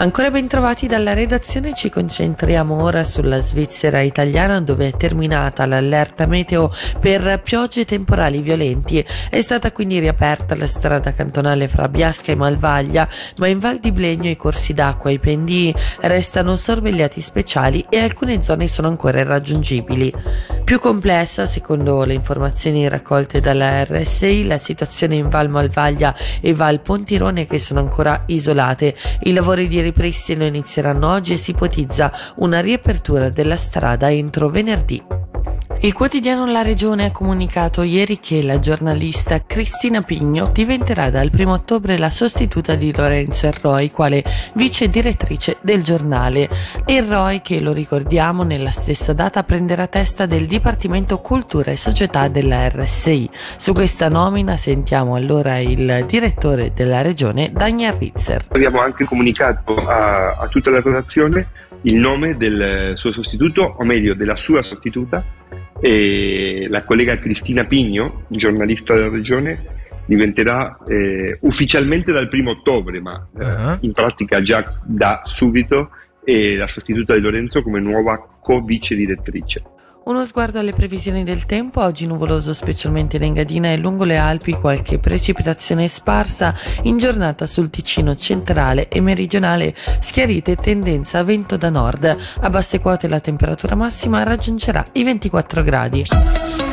Ancora ben trovati dalla redazione, ci concentriamo ora sulla Svizzera italiana dove è terminata l'allerta meteo per piogge temporali violenti. È stata quindi riaperta la strada cantonale fra Biasca e Malvaglia, ma in Val di Blegno i corsi d'acqua e i pendii restano sorvegliati speciali e alcune zone sono ancora irraggiungibili. Più complessa, secondo le informazioni raccolte dalla RSI, la situazione in Val Malvaglia e Val Pontirone che sono ancora isolate. I lavori di ripristino inizieranno oggi e si ipotizza una riapertura della strada entro venerdì. Il quotidiano La Regione ha comunicato ieri che la giornalista Cristina Pigno diventerà dal 1 ottobre la sostituta di Lorenzo Erroi quale vice direttrice del giornale. Erroi che, lo ricordiamo, nella stessa data prenderà testa del Dipartimento Cultura e Società della RSI. Su questa nomina sentiamo allora il direttore della Regione, Daniel Ritzer. Abbiamo anche comunicato a, a tutta la redazione il nome del suo sostituto, o meglio della sua sostituta, e la collega Cristina Pigno, giornalista della regione, diventerà eh, ufficialmente dal primo ottobre, ma eh, uh-huh. in pratica già da subito, eh, la sostituta di Lorenzo come nuova co-vice direttrice. Uno sguardo alle previsioni del tempo, oggi nuvoloso specialmente in Engadina e lungo le Alpi, qualche precipitazione sparsa, in giornata sul Ticino centrale e meridionale, schiarite tendenza a vento da nord. A basse quote la temperatura massima raggiungerà i 24 gradi.